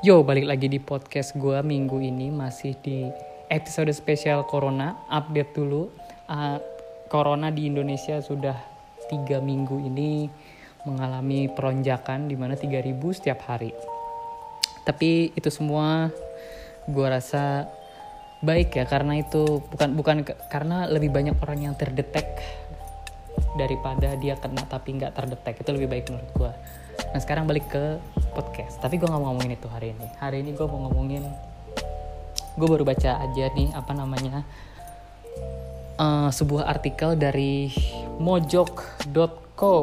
Yo, balik lagi di podcast gue minggu ini masih di episode spesial Corona. Update dulu, uh, Corona di Indonesia sudah tiga minggu ini mengalami peronjakan di mana 3000 setiap hari. Tapi itu semua gue rasa baik ya karena itu bukan bukan karena lebih banyak orang yang terdetek daripada dia kena tapi nggak terdetek itu lebih baik menurut gue. Nah sekarang balik ke podcast. Tapi gue nggak mau ngomongin itu hari ini. Hari ini gue mau ngomongin. Gue baru baca aja nih apa namanya eh, sebuah artikel dari mojok.co.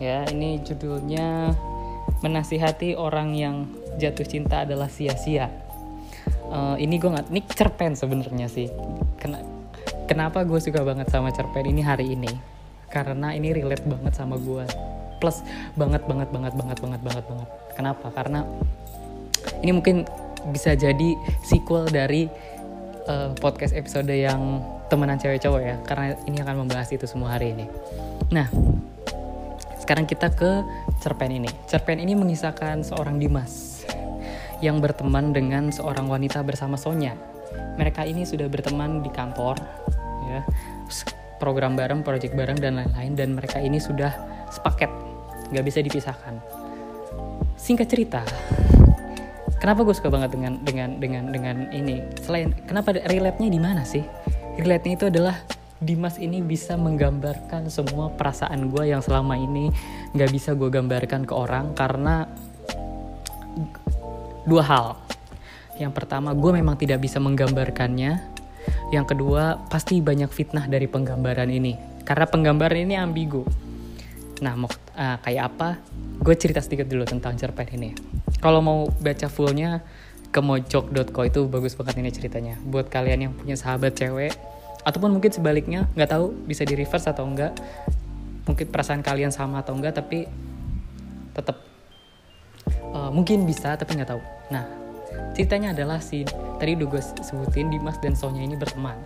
Ya ini judulnya menasihati orang yang jatuh cinta adalah sia-sia. Eh, ini gue nggak, ini cerpen sebenarnya sih. Kena, kenapa gue suka banget sama cerpen ini hari ini? Karena ini relate banget sama gue. Plus banget banget banget banget banget banget banget. Kenapa? Karena ini mungkin bisa jadi sequel dari eh, podcast episode yang temenan cewek cowok ya. Karena ini akan membahas itu semua hari ini. Nah, sekarang kita ke cerpen ini. Cerpen ini mengisahkan seorang Dimas yang berteman dengan seorang wanita bersama Sonya. Mereka ini sudah berteman di kantor, ya, program bareng, project bareng dan lain-lain. Dan mereka ini sudah sepaket, nggak bisa dipisahkan. Singkat cerita, kenapa gue suka banget dengan dengan dengan dengan ini? Selain kenapa relate-nya di mana sih? Relate-nya itu adalah Dimas ini bisa menggambarkan semua perasaan gue yang selama ini nggak bisa gue gambarkan ke orang karena dua hal. Yang pertama, gue memang tidak bisa menggambarkannya. Yang kedua, pasti banyak fitnah dari penggambaran ini. Karena penggambaran ini ambigu. Nah, mau ah, kayak apa? Gue cerita sedikit dulu tentang cerpen ini. Kalau mau baca fullnya, ke mojok.co itu bagus banget ini ceritanya. Buat kalian yang punya sahabat cewek, ataupun mungkin sebaliknya, nggak tahu bisa di reverse atau enggak. Mungkin perasaan kalian sama atau enggak, tapi tetap Uh, mungkin bisa tapi nggak tahu. Nah ceritanya adalah si tadi udah gue sebutin Dimas dan Sonya ini berteman.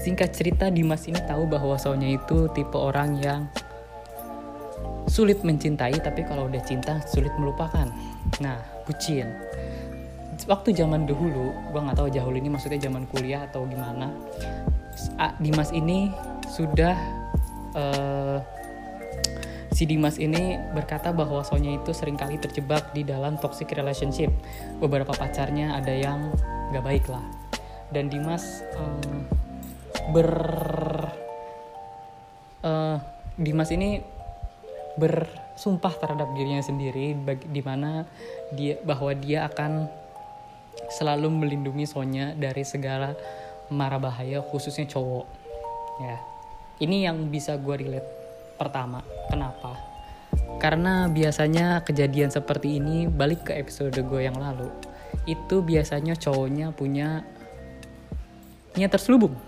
Singkat cerita Dimas ini tahu bahwa Sonya itu tipe orang yang sulit mencintai tapi kalau udah cinta sulit melupakan. Nah bucin. Waktu zaman dahulu, gue nggak tahu jauh ini maksudnya zaman kuliah atau gimana. Dimas ini sudah eh, si Dimas ini berkata bahwa Sonya itu sering kali terjebak di dalam toxic relationship. Beberapa pacarnya ada yang gak baik lah. Dan Dimas eh, ber eh, Dimas ini bersumpah terhadap dirinya sendiri di mana dia bahwa dia akan selalu melindungi Sonya dari segala mara bahaya khususnya cowok. Ya. Ini yang bisa gue relate pertama. Kenapa? Karena biasanya kejadian seperti ini balik ke episode gue yang lalu. Itu biasanya cowoknya punya niat terselubung.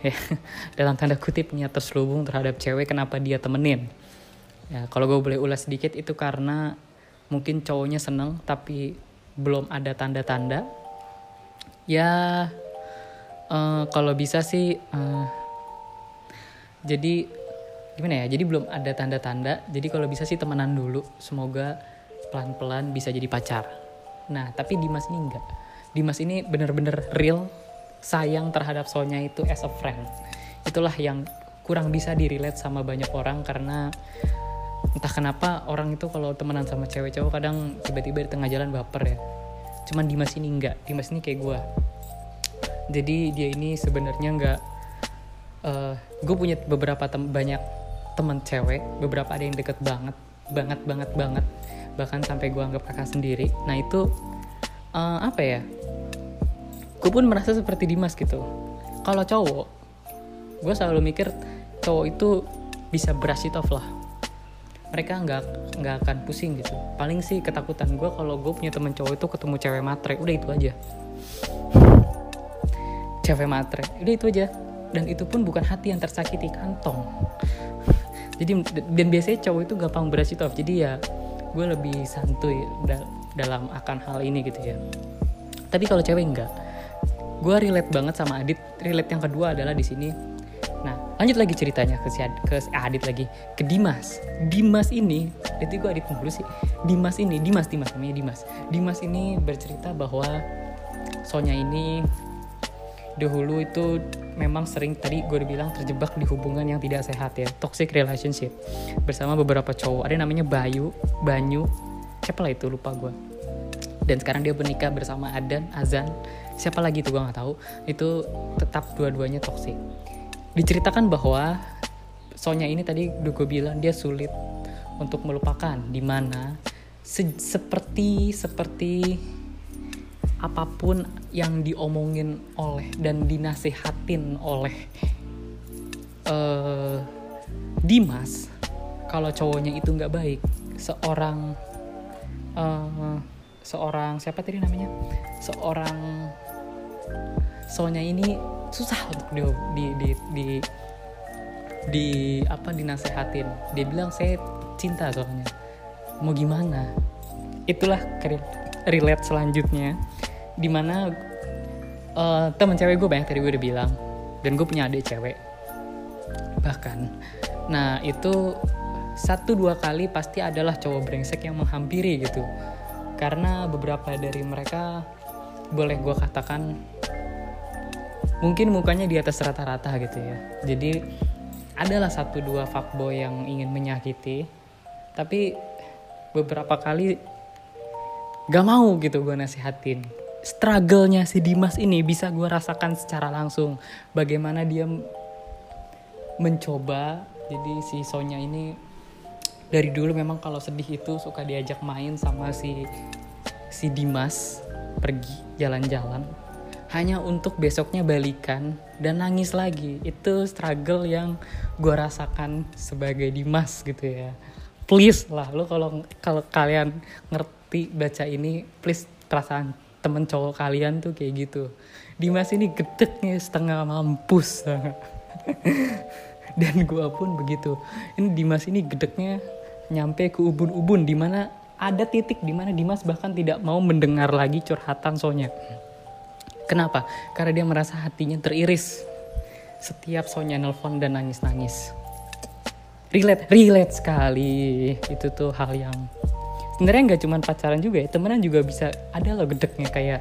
Ya, dalam tanda kutip niat terselubung terhadap cewek kenapa dia temenin. Ya, kalau gue boleh ulas sedikit itu karena mungkin cowoknya seneng tapi belum ada tanda-tanda. Ya eh, kalau bisa sih eh, jadi gimana ya jadi belum ada tanda-tanda. Jadi kalau bisa sih temenan dulu semoga pelan-pelan bisa jadi pacar. Nah tapi Dimas ini enggak. Dimas ini bener-bener real sayang terhadap Sonya itu as a friend. Itulah yang kurang bisa direlate sama banyak orang karena entah kenapa orang itu kalau temenan sama cewek cowok kadang tiba-tiba di tengah jalan baper ya. Cuman Dimas ini enggak. Dimas ini kayak gue jadi dia ini sebenarnya enggak gue punya beberapa tem banyak teman cewek beberapa ada yang deket banget banget banget banget. Bahkan sampai gue anggap kakak sendiri. Nah itu eh, apa ya? Gue pun merasa seperti Dimas gitu. Kalau cowok gue selalu mikir cowok itu bisa brush it off lah mereka nggak nggak akan pusing gitu. Paling sih ketakutan gue kalau gue punya temen cowok itu ketemu cewek matre udah itu aja. Cewek matre udah itu aja. Dan itu pun bukan hati yang tersakiti kantong. Jadi dan biasanya cowok itu gampang it off jadi ya gue lebih santuy da- dalam akan hal ini gitu ya. Tapi kalau cewek enggak. Gue relate banget sama Adit. Relate yang kedua adalah di sini nah lanjut lagi ceritanya ke si Ad, ke si Adit lagi. Ke Dimas. Dimas ini itu gue Adit dulu sih. Dimas ini Dimas Dimas namanya Dimas. Dimas ini bercerita bahwa Sonya ini dahulu itu memang sering tadi gue udah bilang terjebak di hubungan yang tidak sehat ya toxic relationship bersama beberapa cowok. Ada yang namanya Bayu Banyu siapa lah itu lupa gue dan sekarang dia bernikah bersama Adan Azan. Siapa lagi itu gue nggak tahu. Itu tetap dua-duanya toxic diceritakan bahwa Sonya ini tadi udah gue bilang dia sulit untuk melupakan di mana se seperti seperti apa pun yang diomongin oleh dan dinasehatin oleh uh, Dimas kalau cowoknya itu nggak baik seorang uh, seorang siapa tadi namanya? Seorang Sonya ini susah untuk di di di, di di apa dinasehatin. Dia bilang saya cinta soalnya. Mau gimana? Itulah relate selanjutnya. Di mana uh, teman cewek gue banyak tadi gue udah bilang dan gue punya adik cewek. Bahkan nah itu satu dua kali pasti adalah cowok brengsek yang menghampiri gitu. Karena beberapa dari mereka boleh gue katakan mungkin mukanya di atas rata-rata gitu ya. Jadi adalah satu dua fuckboy yang ingin menyakiti tapi beberapa kali gak mau gitu gue nasihatin. Struggle-nya si Dimas ini bisa gue rasakan secara langsung. Bagaimana dia mencoba. Jadi si Sonya ini dari dulu memang kalau sedih itu suka diajak main sama si si Dimas pergi jalan-jalan hanya untuk besoknya balikan dan nangis lagi. Itu struggle yang gue rasakan sebagai Dimas gitu ya. Please lah lo kalau kalau kalian ngerti baca ini please perasaan temen cowok kalian tuh kayak gitu. Dimas ini gedeknya setengah mampus. Dan gue pun begitu. Ini Dimas ini gedeknya nyampe ke ubun-ubun di mana ada titik di mana Dimas bahkan tidak mau mendengar lagi curhatan Sonya kenapa? Karena dia merasa hatinya teriris. Setiap Sonya nelpon dan nangis-nangis. Relate relate sekali. Itu tuh hal yang sebenarnya nggak cuma pacaran juga ya temenan juga bisa ada loh gedeknya kayak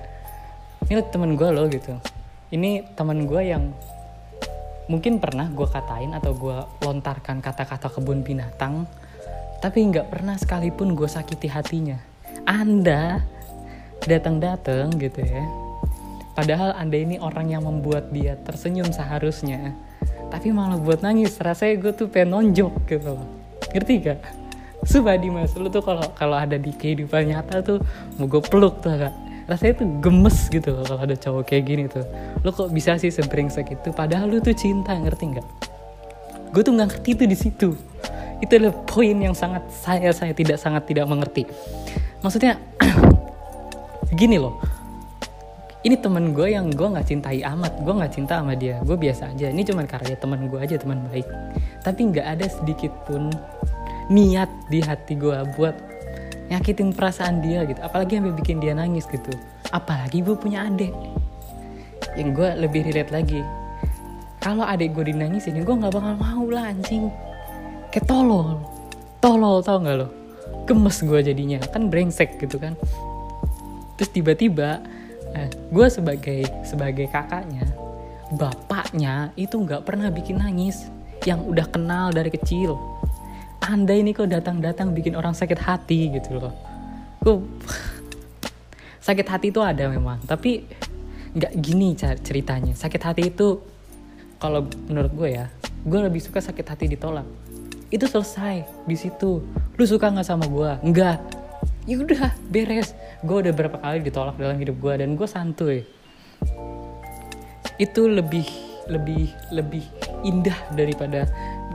ini temen gue loh gitu. Ini temen gue yang mungkin pernah gue katain atau gue lontarkan kata-kata kebun binatang tapi nggak pernah sekalipun gue sakiti hatinya. Anda datang-datang gitu ya padahal anda ini orang yang membuat dia tersenyum seharusnya tapi malah buat nangis rasanya gue tuh pengen nonjok gitu ngerti gak Sumpah Dimas, lu tuh kalau kalau ada di kehidupan nyata tuh mau gue peluk tuh kak. Rasanya tuh gemes gitu kalau ada cowok kayak gini tuh. Lu kok bisa sih sebrengsek itu? Padahal lu tuh cinta, ngerti nggak? Gue tuh nggak ngerti tuh di situ. Itu adalah poin yang sangat saya saya tidak sangat tidak mengerti. Maksudnya gini loh. Ini temen gue yang gue nggak cintai amat, gue nggak cinta sama dia, gue biasa aja. Ini cuma karya teman gue aja, teman baik. Tapi nggak ada sedikit pun niat di hati gue buat nyakitin perasaan dia gitu. Apalagi sampai bikin dia nangis gitu. Apalagi gue punya adik. Yang gue lebih relate lagi. Kalau adik gue dinangisin gue nggak bakal mau lah anjing. Kayak tolol. Tolol tau nggak lo? Gemes gue jadinya. Kan brengsek gitu kan. Terus tiba-tiba eh, gue sebagai sebagai kakaknya bapaknya itu nggak pernah bikin nangis yang udah kenal dari kecil. Anda ini kok datang-datang bikin orang sakit hati gitu loh. Kok sakit hati itu ada memang tapi nggak gini ceritanya. Sakit hati itu kalau menurut gue ya gue lebih suka sakit hati ditolak. Itu selesai di situ. Lu suka nggak sama gue nggak. Ya udah beres gue udah berapa kali ditolak dalam hidup gue dan gue santuy itu lebih lebih lebih indah daripada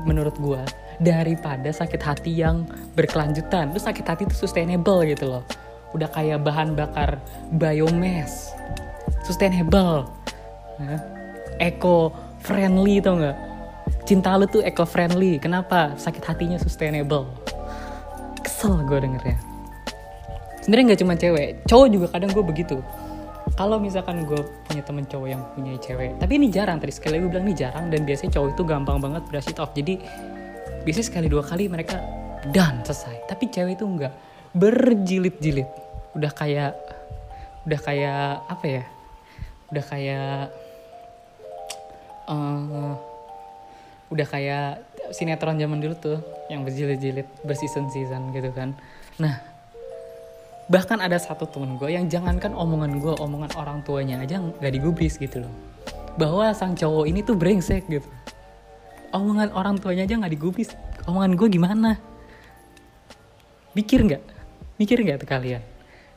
menurut gue daripada sakit hati yang berkelanjutan. Terus sakit hati itu sustainable gitu loh. Udah kayak bahan bakar biomass. Sustainable. Nah, eco friendly tau nggak? Cinta lu tuh eco friendly. Kenapa? Sakit hatinya sustainable. Kesel gue dengernya. Sebenarnya nggak cuma cewek, cowok juga kadang gue begitu. kalau misalkan gue punya temen cowok yang punya cewek tapi ini jarang tadi sekali gue bilang ini jarang dan biasanya cowok itu gampang banget it off. Jadi biasanya sekali dua kali mereka dan selesai. Tapi cewek itu enggak berjilid-jilid. Udah kayak udah kayak apa ya? Udah kayak uh, udah kayak sinetron zaman dulu tuh yang berjilid-jilid berseason-season gitu kan. Nah bahkan ada satu temen gue yang jangankan omongan gue omongan orang tuanya aja nggak digubris gitu loh. Bahwa sang cowok ini tuh brengsek gitu. Omongan orang tuanya aja nggak digubris. Omongan gue gimana? Mikir nggak? Mikir nggak tuh kalian?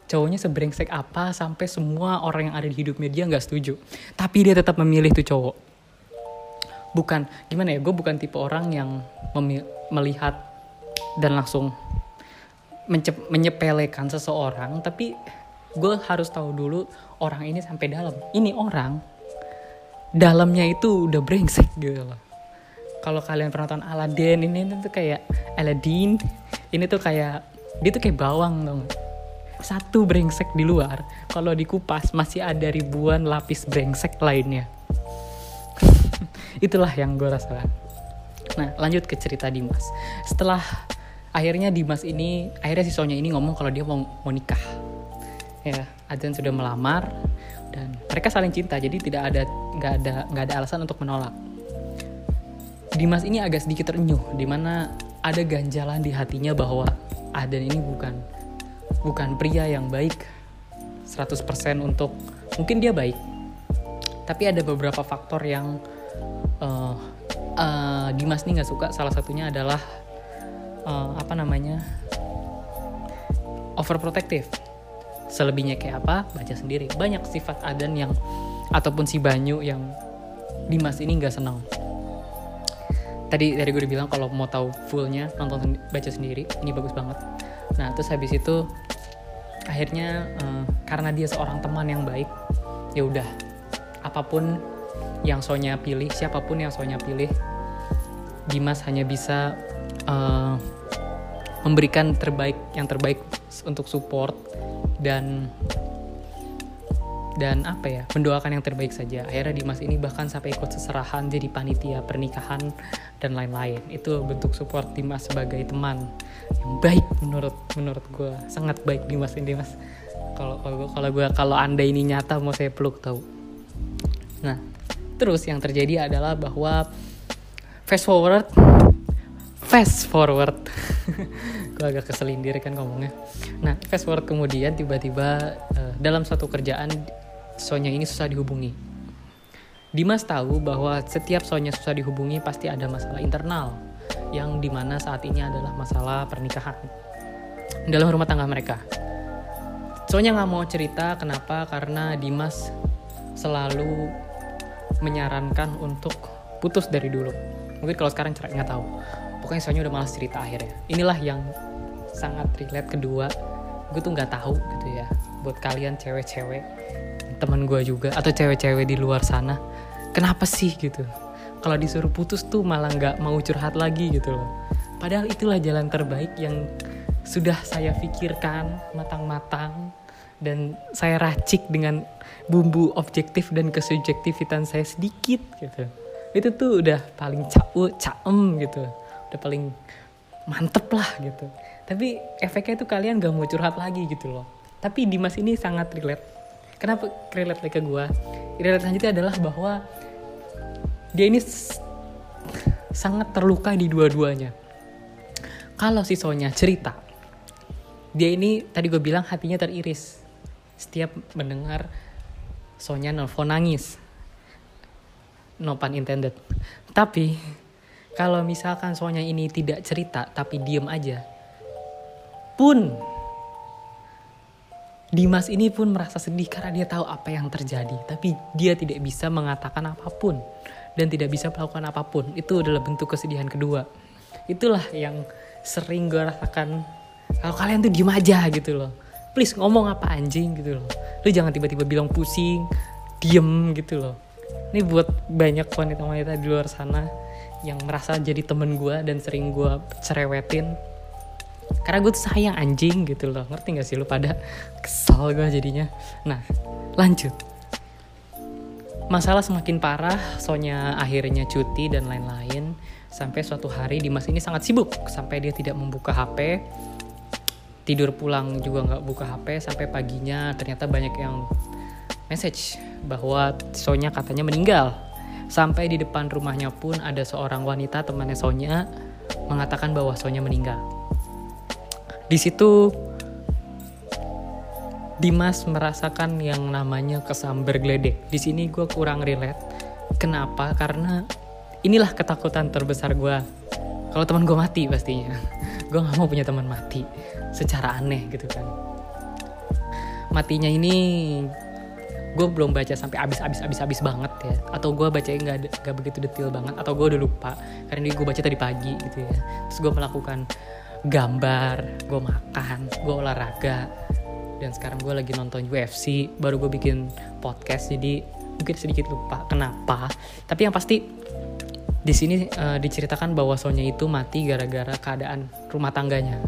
Cowoknya sebrengsek apa sampai semua orang yang ada di hidupnya dia nggak setuju? Tapi dia tetap memilih tuh cowok. Bukan gimana ya? Gue bukan tipe orang yang melihat dan langsung menyepelekan seseorang tapi gue harus tahu dulu orang ini sampai dalam. Ini orang dalamnya itu udah brengsek gitu loh. Kalau kalian pernah nonton Aladdin ini tuh kayak Aladdin ini tuh kayak dia tuh kayak bawang dong satu brengsek di luar kalau dikupas masih ada ribuan lapis brengsek lainnya. Itulah yang gue rasakan. Nah lanjut ke cerita Dimas. Setelah akhirnya Dimas ini akhirnya si Sonya ini ngomong kalau dia mau mau nikah. Ya Adrian sudah melamar dan mereka saling cinta jadi tidak ada nggak ada nggak ada alasan untuk menolak. Dimas ini agak sedikit terenyuh di mana ada ganjalan di hatinya bahwa Aden ini bukan bukan pria yang baik 100% untuk mungkin dia baik tapi ada beberapa faktor yang uh, uh, Dimas ini nggak suka. Salah satunya adalah uh, apa namanya overprotective. Selebihnya kayak apa baca sendiri. Banyak sifat Adan yang ataupun si Banyu yang Dimas ini nggak senang. Tadi dari gue bilang kalau mau tahu fullnya nonton baca sendiri ini bagus banget. Nah terus habis itu akhirnya uh, karena dia seorang teman yang baik ya udah. Apa pun yang Sonya pilih siapa pun yang Sonya pilih Dimas hanya bisa uh, memberikan terbaik yang terbaik untuk support dan dan apa ya mendoakan yang terbaik saja. Akhirnya Dimas ini bahkan sampai ikut seserahan jadi panitia pernikahan dan lain-lain. Itu bentuk support Dimas sebagai teman yang baik menurut menurut gue sangat baik Dimas ini Dimas. Kalau kalau kalau gue kalau anda ini nyata mau saya peluk tahu. Nah terus yang terjadi adalah bahwa fast forward fast forward. Gue agak keselindir kan ngomongnya. Nah fast forward kemudian tiba-tiba uh, dalam satu kerjaan Sonya ini susah dihubungi. Dimas tahu bahwa setiap Sonya susah dihubungi pasti ada masalah internal yang di mana saat ini adalah masalah pernikahan dalam rumah tangga mereka. Sonya nggak mau cerita kenapa karena Dimas selalu menyarankan untuk putus dari dulu. Mungkin kalau sekarang cerai nggak tahu pokoknya soalnya udah malas cerita akhirnya. Inilah yang sangat relate kedua. Gue tuh nggak tahu gitu ya buat kalian cewek-cewek teman gue juga atau cewek-cewek di luar sana kenapa sih gitu? Kalau disuruh putus tuh malah nggak mau curhat lagi gitu loh. Padahal itulah jalan terbaik yang sudah saya pikirkan matang-matang dan saya racik dengan bumbu objektif dan kesubjektivitan saya sedikit gitu. Itu tuh udah paling cau caem gitu udah paling mantep lah gitu. Tapi efeknya itu kalian gak mau curhat lagi gitu loh. Tapi Dimas ini sangat relate. Kenapa relate ke gue relate selanjutnya adalah bahwa dia ini sangat terluka di dua-duanya. Kalau si Sonya cerita dia ini tadi gue bilang hatinya teriris. Setiap mendengar Sonya nelfon nangis. No pun intended. Tapi kalau misalkan soalnya ini tidak cerita tapi diem aja. Pun Dimas ini pun merasa sedih karena dia tahu apa yang terjadi. Tapi dia tidak bisa mengatakan apa pun dan tidak bisa melakukan apa pun. Itu adalah bentuk kesedihan kedua. Itulah yang sering gue rasakan. Kalau kalian tuh diem aja gitu loh. Please ngomong apa anjing gitu loh. Lu jangan tiba-tiba bilang pusing diem gitu loh. Ini buat banyak wanita-wanita di luar sana yang merasa jadi temen gue dan sering gue cerewetin. Karena gue tuh sayang anjing gitu loh. Ngerti gak sih lu pada? Kesal gue jadinya. Nah lanjut. Masalah semakin parah Sonya akhirnya cuti dan lain-lain. Sampai suatu hari Dimas ini sangat sibuk sampai dia tidak membuka HP tidur pulang juga nggak buka HP sampai paginya ternyata banyak yang message bahwa Sonya katanya meninggal sampai di depan rumahnya pun ada seorang wanita temannya Sonya mengatakan bahwa Sonya meninggal. Di situ Dimas merasakan yang namanya kesamber geledek. Di sini gue kurang relate. Kenapa? Karena inilah ketakutan terbesar gue kalau teman gue mati pastinya. Gue nggak mau punya teman mati. Secara aneh gitu kan. Matinya ini gue belum baca sampai abis abis abis abis banget ya. Atau gue baca nggak nggak begitu detail banget. Atau gue udah lupa. Karena gue baca tadi pagi gitu ya. Terus gue melakukan gambar gue makan gue olahraga. Dan sekarang gue lagi nonton UFC baru gue bikin podcast jadi mungkin sedikit lupa kenapa. Tapi yang pasti di sini uh, diceritakan bahwa Sonya itu mati gara-gara keadaan rumah tangganya.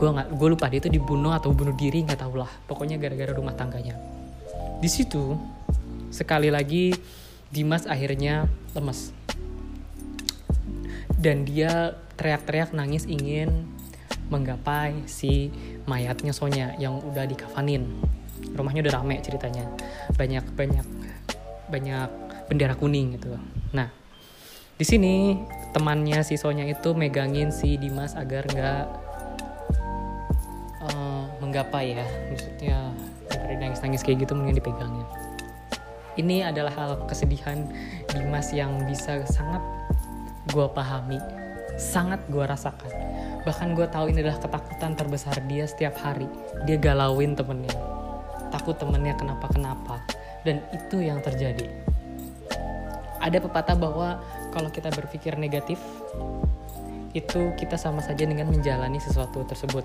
Gue nggak gue lupa dia itu dibunuh atau bunuh diri nggak tahu lah pokoknya gara-gara rumah tangganya di situ sekali lagi Dimas akhirnya lemes. Dan dia teriak-teriak nangis ingin menggapai si mayatnya Sonya yang udah dikafanin. Rumahnya udah rame ceritanya. Banyak banyak banyak bendera kuning gitu. Nah di sini temannya si Sonya itu megangin si Dimas agar nggak uh, menggapai ya. Maksudnya daripada nangis-nangis kayak gitu mungkin dipegangin. Ini adalah hal kesedihan Dimas yang bisa sangat gue pahami sangat gue rasakan. Bahkan gue tahu ini adalah ketakutan terbesar dia setiap hari. Dia galauin temennya. Takut temennya kenapa-kenapa. Dan itu yang terjadi. Ada pepatah bahwa kalau kita berpikir negatif itu kita sama saja dengan menjalani sesuatu tersebut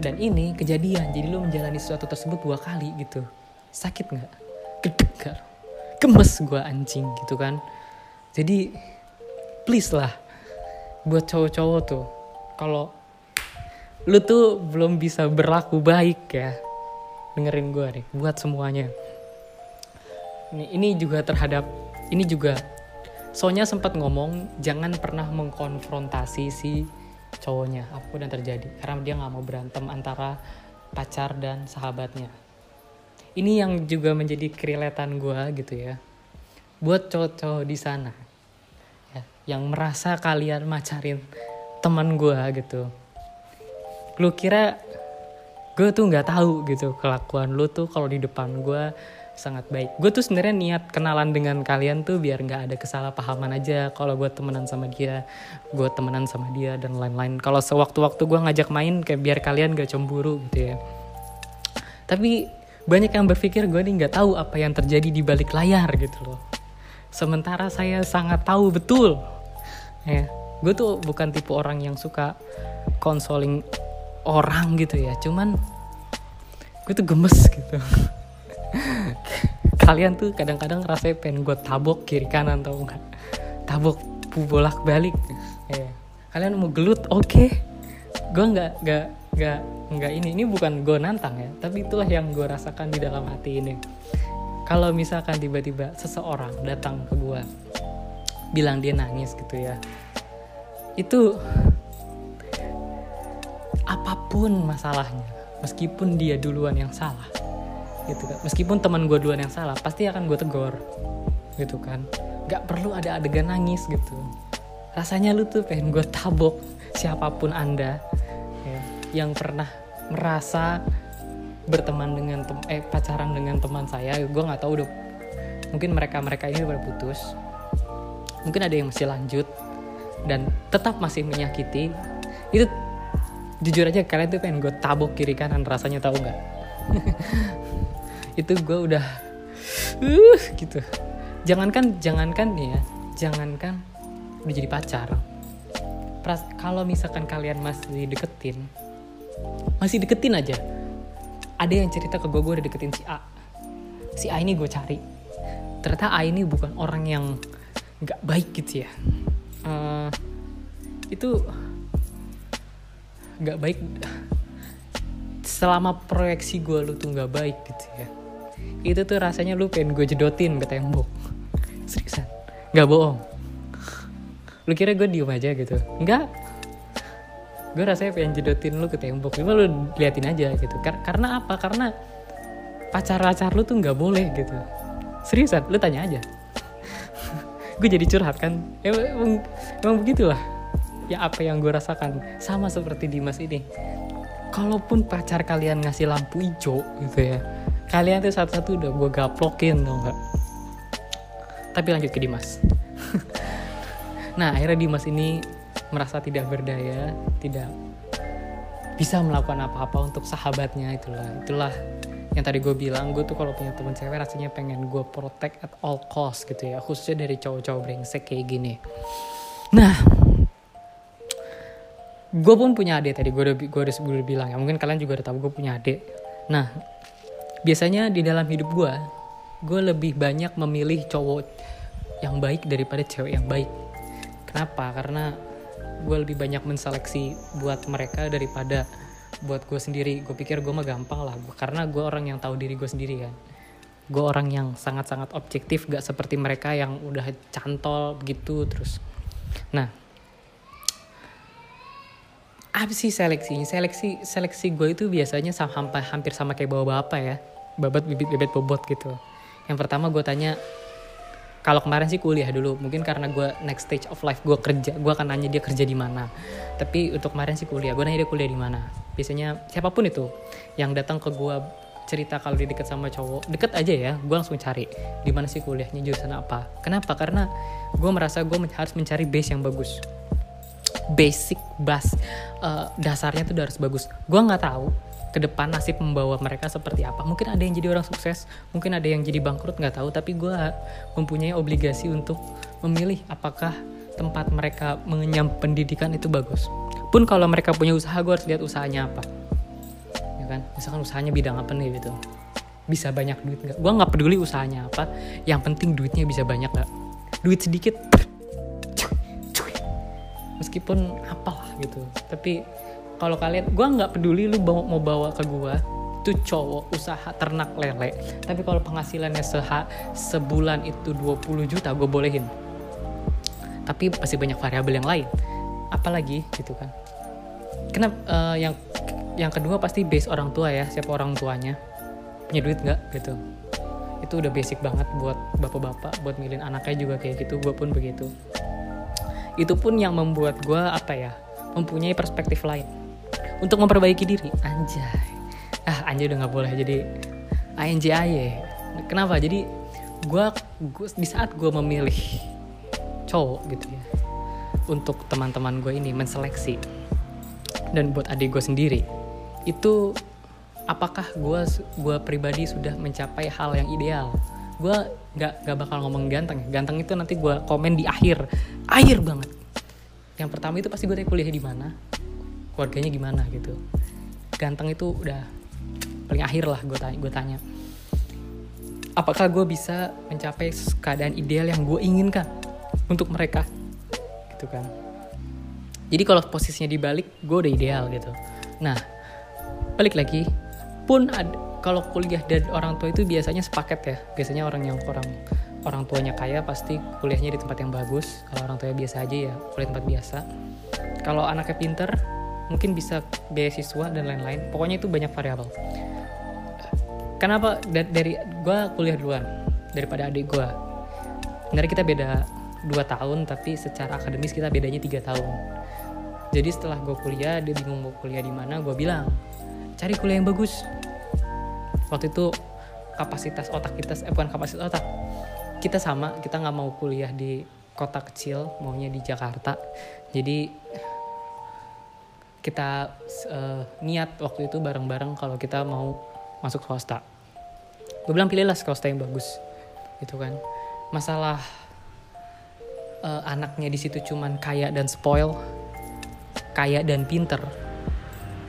dan ini kejadian jadi lo menjalani sesuatu tersebut dua kali gitu. Sakit nggak? Gedek gak gemes gue anjing gitu kan. Jadi please lah buat cowok-cowok tuh kalau lu tuh belum bisa berlaku baik ya dengerin gue nih buat semuanya. Ini ini juga terhadap ini juga Sonya sempat ngomong jangan pernah mengkonfrontasi si cowoknya apa pun yang terjadi. Karena dia nggak mau berantem antara pacar dan sahabatnya. Ini yang juga menjadi keriletan gue gitu ya. Buat cowok-cowok di sana ya, yang merasa kalian macarin teman gue gitu. Lu kira gue tuh nggak tahu gitu kelakuan lu tuh kalau di depan gue sangat baik. Gue tuh sebenarnya niat kenalan dengan kalian tuh biar nggak ada kesalahpahaman aja kalau gue temenan sama dia gue temenan sama dia dan lain-lain. Kalau sewaktu-waktu gue ngajak main kayak biar kalian gak cemburu gitu ya. Tapi banyak yang berpikir gue nih nggak tahu apa yang terjadi di balik layar gitu loh. Sementara saya sangat tahu betul ya. Gue tuh bukan tipe orang yang suka konsoling orang gitu ya. Cuman gue tuh gemes gitu kalian tuh kadang-kadang rasanya pengen gue tabok kiri kanan tau nggak tabok bolak balik ya. kalian mau gelut oke okay. gue nggak nggak nggak nggak ini ini bukan gue nantang ya tapi itulah yang gue rasakan di dalam hati ini kalau misalkan tiba-tiba seseorang datang ke gue bilang dia nangis gitu ya itu apa pun masalahnya meskipun dia duluan yang salah gitu kan. Meskipun teman gue duluan yang salah pasti akan gue tegur gitu kan. Nggak perlu ada adegan nangis gitu. Rasanya lu tuh pengen gue tabok siapa pun anda ya, yang pernah merasa berteman dengan tem eh pacaran dengan teman saya gue nggak tahu udah mungkin mereka mereka ini udah putus. Mungkin ada yang masih lanjut dan tetap masih menyakiti. Itu jujur aja kalian tuh pengen gue tabok kiri kanan rasanya tahu nggak itu gue udah uh gitu. Jangankan jangankan ya jangankan udah jadi pacar. Pras, kalau misalkan kalian masih deketin masih deketin aja. Ada yang cerita ke gue gue udah deketin si A. Si A ini gue cari. Ternyata A ini bukan orang yang nggak baik gitu ya. Uh, itu nggak baik. Selama proyeksi gue lu tuh nggak baik gitu ya itu tuh rasanya lu pengen gue jedotin ke tembok. Seriusan? Nggak bohong. Lu kira gue diem aja gitu? Nggak. Gue rasanya pengen jedotin lu ke tembok. Cuma lu liatin aja gitu. Kar karena apa? Karena pacar-pacar lu tuh nggak boleh gitu. Seriusan? Lu tanya aja. Gue jadi curhat kan? Emang, emang begitulah. Ya apa yang gue rasakan? Sama seperti Dimas ini. Kalaupun pacar kalian ngasih lampu hijau gitu ya kalian tuh satu-satu udah gue gaplokin tau gak tapi lanjut ke Dimas. Nah akhirnya Dimas ini merasa tidak berdaya tidak bisa melakukan apa-apa untuk sahabatnya itulah. Itulah yang tadi gue bilang gue tuh kalau punya teman cewek rasanya pengen gue protect at all cost gitu ya. Khususnya dari cowok-cowok brengsek kayak gini. Nah gue pun punya adik tadi gue udah gue udah, udah bilang ya. Mungkin kalian juga udah tahu gue punya adik. Nah biasanya di dalam hidup gue gue lebih banyak memilih cowok yang baik daripada cewek yang baik. Kenapa? Karena gue lebih banyak menseleksi buat mereka daripada buat gue sendiri. Gue pikir gue mah gampang lah karena gue orang yang tahu diri gue sendiri kan. Gue orang yang sangat-sangat objektif gak seperti mereka yang udah cantol begitu terus. Nah apa sih seleksinya? Seleksi seleksi gue itu biasanya sama, hampir sama kayak bawa bapak ya. Babat bibit bibit bobot gitu. Yang pertama gue tanya kalau kemarin sih kuliah dulu. Mungkin karena gue next stage of life gue kerja gue akan nanya dia kerja di mana. Tapi untuk kemarin sih kuliah. Gue nanya dia kuliah di mana. Biasanya siapa pun itu yang datang ke gue cerita kalau dia deket sama cowok deket aja ya. Gue langsung cari di mana sih kuliahnya jurusan apa. Kenapa? Karena gue merasa gue harus mencari base yang bagus basic bas uh, dasarnya tuh udah harus bagus. Gue nggak tahu ke depan nasib membawa mereka seperti apa. Mungkin ada yang jadi orang sukses mungkin ada yang jadi bangkrut nggak tahu. Tapi gue mempunyai obligasi untuk memilih apakah tempat mereka mengenyam pendidikan itu bagus. Pun kalau mereka punya usaha gue harus lihat usahanya apa. Ya kan? Misalkan usahanya bidang apa nih gitu. Bisa banyak duit nggak? Gue nggak peduli usahanya apa. Yang penting duitnya bisa banyak nggak duit sedikit meskipun apalah gitu. Tapi kalau kalian gue nggak peduli lu mau, mau bawa ke gue itu cowok usaha ternak lele. Tapi kalau penghasilannya seha sebulan itu 20 juta gue bolehin. Tapi pasti banyak variabel yang lain. Apalagi gitu kan. Kenapa uh, yang yang kedua pasti base orang tua ya siapa orang tuanya. Punya duit nggak? Gitu. Itu udah basic banget buat bapak-bapak buat milih anaknya juga kayak gitu gue pun begitu itu pun yang membuat gue apa ya mempunyai perspektif lain. Untuk memperbaiki diri. Anjay. Ah anjay udah nggak boleh jadi ANJAY kenapa? Jadi gue di saat gue memilih cowok gitu ya untuk teman-teman gue ini menseleksi dan buat adik gue sendiri itu apakah gue gue pribadi sudah mencapai hal yang ideal gue nggak nggak bakal ngomong ganteng. Ganteng itu nanti gue komen di akhir. Akhir banget. Yang pertama itu pasti gue tanya kuliah di mana keluarganya gimana gitu. Ganteng itu udah paling akhir lah gue tanya gue tanya. Apakah gue bisa mencapai keadaan ideal yang gue inginkan untuk mereka? Gitu kan. Jadi kalau posisinya dibalik gue udah ideal gitu. Nah balik lagi. Pun ada kalau kuliah dan orang tua itu biasanya sepaket ya. Biasanya orang yang orang orang tuanya kaya pasti kuliahnya di tempat yang bagus. Kalau orang tuanya biasa aja ya kuliah tempat biasa. Kalau anaknya pinter mungkin bisa beasiswa dan lain-lain. Pokoknya itu banyak variabel. Kenapa? Dari gue kuliah duluan daripada adik gue dari kita beda 2 tahun tapi secara akademis kita bedanya tiga tahun. Jadi setelah gue kuliah dia bingung mau kuliah di mana gue bilang cari kuliah yang bagus waktu itu kapasitas otak kita eh bukan kapasitas otak. Kita sama kita nggak mau kuliah di kota kecil maunya di Jakarta. Jadi kita uh, niat waktu itu bareng-bareng kalau kita mau masuk swasta. Gue bilang pilihlah swasta yang bagus gitu kan. Masalah uh, anaknya di situ cuman kaya dan spoil kaya dan pinter.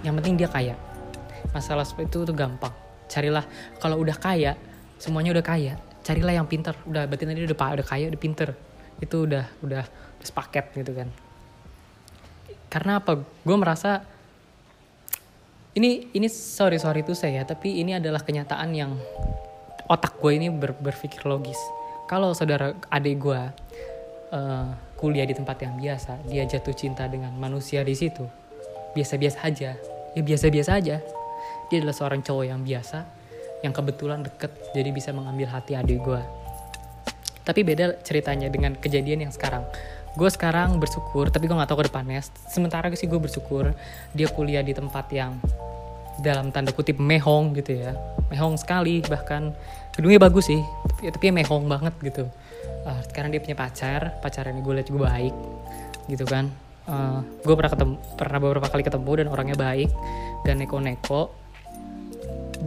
Yang penting dia kaya. Masalah itu tuh gampang carilah. Kalau udah kaya semuanya udah kaya. Carilah yang pinter. Udah berarti tadi udah udah kaya udah pinter. Itu udah udah, sepaket gitu kan. Karena apa? Gue merasa ini ini sorry sorry itu saya tapi ini adalah kenyataan yang otak gue ini ber, berpikir logis. Kalau saudara adik gue uh, kuliah di tempat yang biasa dia jatuh cinta dengan manusia di situ biasa-biasa aja. Ya biasa-biasa aja dia adalah seorang cowok yang biasa yang kebetulan deket jadi bisa mengambil hati adik gue tapi beda ceritanya dengan kejadian yang sekarang. Gue sekarang bersyukur tapi gue gak tahu ke depannya. Sementara sih gue bersyukur dia kuliah di tempat yang dalam tanda kutip mehong gitu ya. Mehong sekali bahkan gedungnya bagus sih tapi, tapi mehong banget gitu. Uh, sekarang dia punya pacar pacarnya gue lihat juga baik gitu kan. Uh, gue pernah ketemu pernah beberapa kali ketemu dan orangnya baik dan neko-neko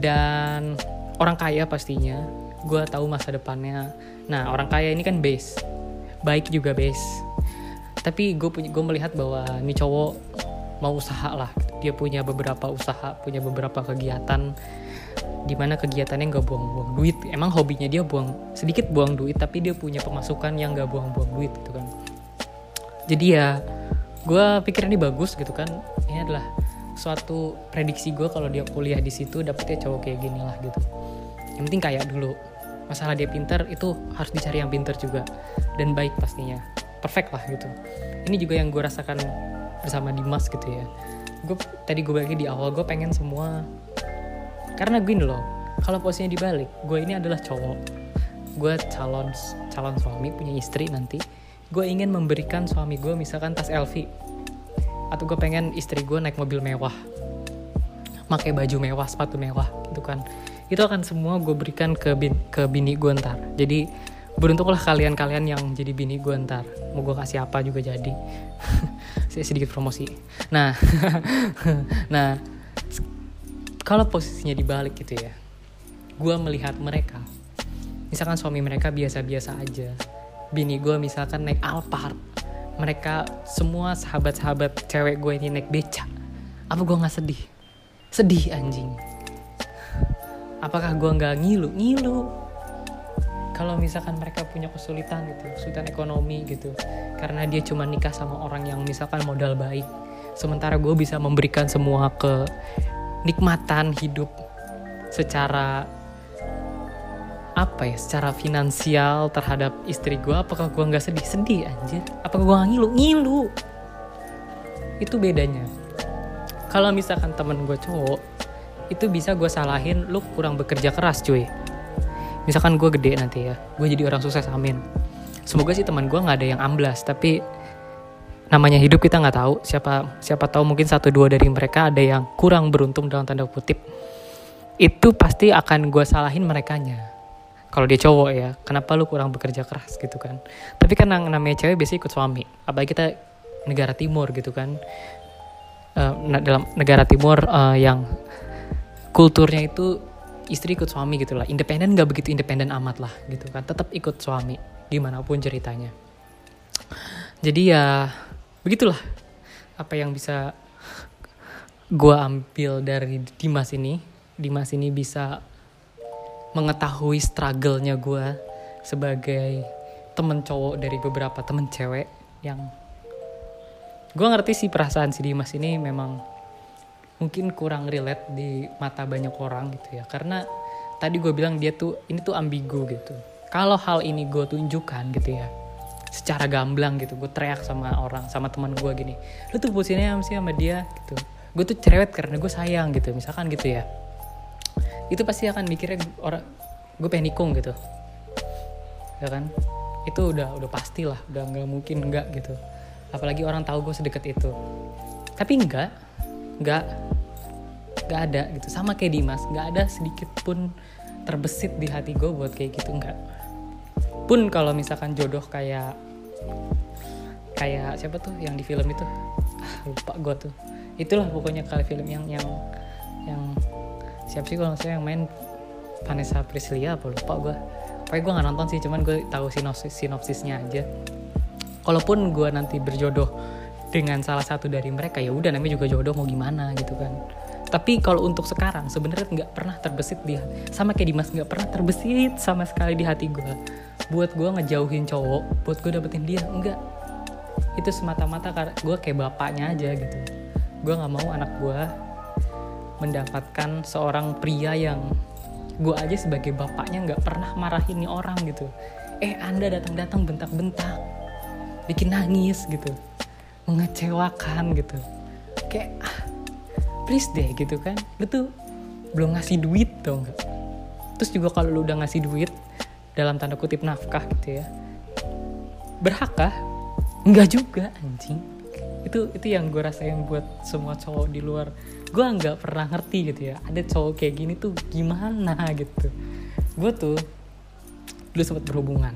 dan orang kaya pastinya. Gue tahu masa depannya. Nah orang kaya ini kan base. Baik juga base. Tapi gue gue melihat bahwa ini cowok mau usaha lah. Dia punya beberapa usaha punya beberapa kegiatan. Di mana kegiatannya nggak buang-buang duit. Emang hobinya dia buang sedikit buang duit tapi dia punya pemasukan yang nggak buang-buang duit gitu kan. Jadi ya gue pikir ini bagus gitu kan. Ini adalah suatu prediksi gue kalau dia kuliah di situ dapetnya cowok kayak gini lah gitu. Yang penting kayak dulu. Masalah dia pinter itu harus dicari yang pinter juga. Dan baik pastinya. Perfect lah gitu. Ini juga yang gue rasakan bersama Dimas gitu ya. Gue tadi gue bagi di awal gue pengen semua. Karena gini loh kalau posisinya dibalik gue ini adalah cowok. Gue calon calon suami punya istri nanti. Gue ingin memberikan suami gue misalkan tas LV atau gue pengen istri gue naik mobil mewah. Pakai baju mewah sepatu mewah gitu kan. Itu akan semua gue berikan ke bin, ke bini gue ntar. Jadi beruntunglah kalian-kalian yang jadi bini gue ntar. Mau gue kasih apa juga jadi. Saya sedikit promosi. Nah nah kalau posisinya dibalik gitu ya gue melihat mereka. Misalkan suami mereka biasa-biasa aja. Bini gue misalkan naik Alphard mereka semua sahabat-sahabat cewek gue ini naik beca. Apa gue nggak sedih? Sedih anjing. Apakah gue nggak ngilu? Ngilu. Kalau misalkan mereka punya kesulitan gitu kesulitan ekonomi gitu karena dia cuma nikah sama orang yang misalkan modal baik sementara gue bisa memberikan semua ke nikmatan hidup secara apa ya secara finansial terhadap istri gue apakah gue nggak sedih sedih anjir? Apakah gue ngilu? Ngilu. Itu bedanya. Kalau misalkan temen gue cowok itu bisa gue salahin lu kurang bekerja keras cuy. Misalkan gue gede nanti ya gue jadi orang sukses amin. Semoga sih teman gue nggak ada yang amblas tapi namanya hidup kita nggak tahu. Siapa siapa tahu mungkin satu dua dari mereka ada yang kurang beruntung dalam tanda kutip. Itu pasti akan gue salahin mereka nya kalau dia cowok ya kenapa lu kurang bekerja keras gitu kan? Tapi kan yang namanya cewek biasanya ikut suami apalagi kita negara timur gitu kan. Uh, dalam negara timur uh, yang kulturnya itu istri ikut suami gitu lah. Independen nggak begitu independen amat lah gitu kan. Tetap ikut suami gimana pun ceritanya. Jadi ya begitulah apa yang bisa gue ambil dari Dimas ini. Dimas ini bisa mengetahui struggle-nya gue sebagai temen cowok dari beberapa temen cewek yang gue ngerti sih perasaan si Dimas ini memang mungkin kurang relate di mata banyak orang gitu ya. Karena tadi gue bilang dia tuh ini tuh ambigu gitu. Kalau hal ini gue tunjukkan gitu ya secara gamblang gitu gue teriak sama orang sama teman gue gini lu tuh pusinnya sih sama dia gitu. Gue tuh cerewet karena gue sayang gitu misalkan gitu ya itu pasti akan mikirnya orang gue pengen nikung gitu. Ya kan? Itu udah udah pasti lah udah nggak mungkin enggak gitu. Apalagi orang tahu gue sedekat itu. Tapi enggak nggak nggak ada gitu. Sama kayak Dimas nggak ada sedikit pun terbesit di hati gue buat kayak gitu nggak. Pun kalau misalkan jodoh kayak kayak siapa tuh yang di film itu? Ah, lupa gue tuh. Itulah pokoknya kali film yang yang yang siapa sih kalau saya yang main Vanessa Priscilia apa lupa gue pokoknya gue nggak nonton sih cuman gue tahu sinopsis sinopsisnya aja. Kalaupun gue nanti berjodoh dengan salah satu dari mereka ya udah namanya juga jodoh mau gimana gitu kan. Tapi kalau untuk sekarang sebenarnya nggak pernah terbesit dia sama kayak Dimas nggak pernah terbesit sama sekali di hati gue buat gue ngejauhin cowok buat gue dapetin dia enggak itu semata-mata karena gue kayak bapaknya aja gitu. Gue nggak mau anak gue mendapatkan seorang pria yang gue aja sebagai bapaknya nggak pernah marahin nih orang gitu. Eh anda datang-datang bentak-bentak bikin nangis gitu mengecewakan gitu. Kayak ah, please deh gitu kan. Lu tuh belum ngasih duit dong terus juga kalau lu udah ngasih duit dalam tanda kutip nafkah gitu ya berhakkah nggak juga anjing. Itu itu yang gue rasain buat semua cowok di luar gue nggak pernah ngerti gitu ya ada cowok kayak gini tuh gimana gitu. Gue tuh dulu sempat berhubungan.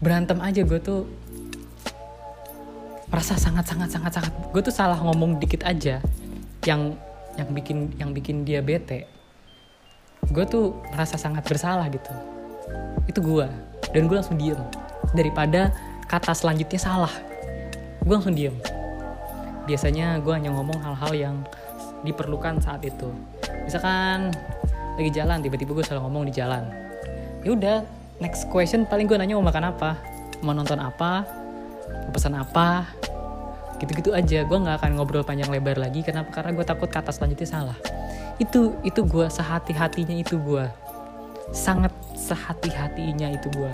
Berantem aja gue tuh merasa sangat sangat sangat sangat. Gue tuh salah ngomong dikit aja yang yang bikin yang bikin dia bete. Gue tuh merasa sangat bersalah gitu. Itu gue dan gue langsung diem. Daripada kata selanjutnya salah gue langsung diem. Biasanya gue hanya ngomong hal-hal yang diperlukan saat itu. Misalkan lagi jalan tiba-tiba gue salah ngomong di jalan. Ya udah next question paling gue nanya mau makan apa? Mau nonton apa? Mau pesan apa? Gitu-gitu aja. Gue nggak akan ngobrol panjang lebar lagi kenapa karena gue takut kata selanjutnya salah. Itu itu gue sehati-hatinya itu gue sangat sehati-hatinya itu gue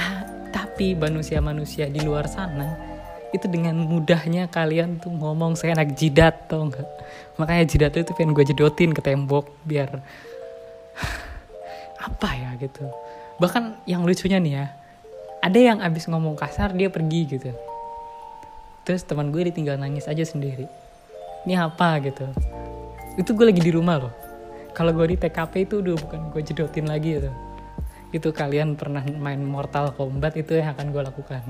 ah tapi manusia-manusia di luar sana itu dengan mudahnya kalian tuh ngomong saya anak jidat tau nggak? Makanya jidat itu pengen gue jedotin ke tembok biar apa ya gitu. Bahkan yang lucunya nih ya ada yang abis ngomong kasar dia pergi gitu. Terus teman gue ditinggal nangis aja sendiri. Ini apa? gitu. Itu gue lagi di rumah loh. Kalau gue di TKP itu udah bukan gue jedotin lagi gitu itu kalian pernah main Mortal Kombat itu yang akan gue lakukan.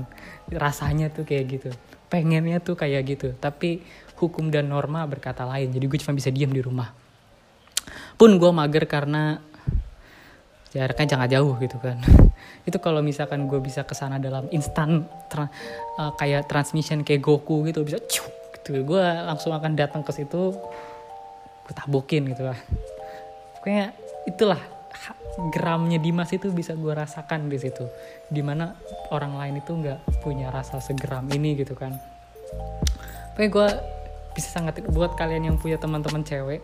Rasanya tuh kayak gitu. Pengennya tuh kayak gitu. Tapi hukum dan norma berkata lain. Jadi gue cuma bisa diem di rumah. Pun gue mager karena jaraknya jangan jauh gitu kan. Itu kalau misalkan gue bisa ke sana dalam instan tra uh, kayak transmission kayak Goku gitu bisa cuk gitu. Gue langsung akan datang ke situ gue tabokin gitu lah. Pokoknya itulah gramnya Dimas itu bisa gue rasakan di situ. Di mana orang lain itu nggak punya rasa segeram ini gitu kan. Pokoknya gue bisa sangat buat kalian yang punya teman-teman cewek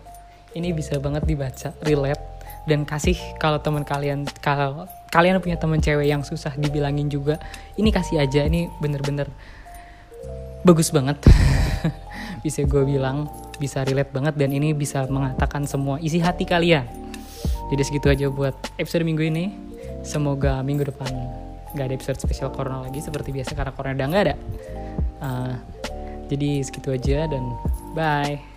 ini bisa banget dibaca relate dan kasih kalau teman kalian kalau kalian punya teman cewek yang susah dibilangin juga ini kasih aja ini bener-bener bagus banget. Bisa gue bilang bisa relate banget dan ini bisa mengatakan semua isi hati kalian jadi segitu aja buat episode minggu ini. Semoga minggu depan nggak ada episode spesial corona lagi seperti biasa karena corona udah nggak ada. Uh, jadi segitu aja dan bye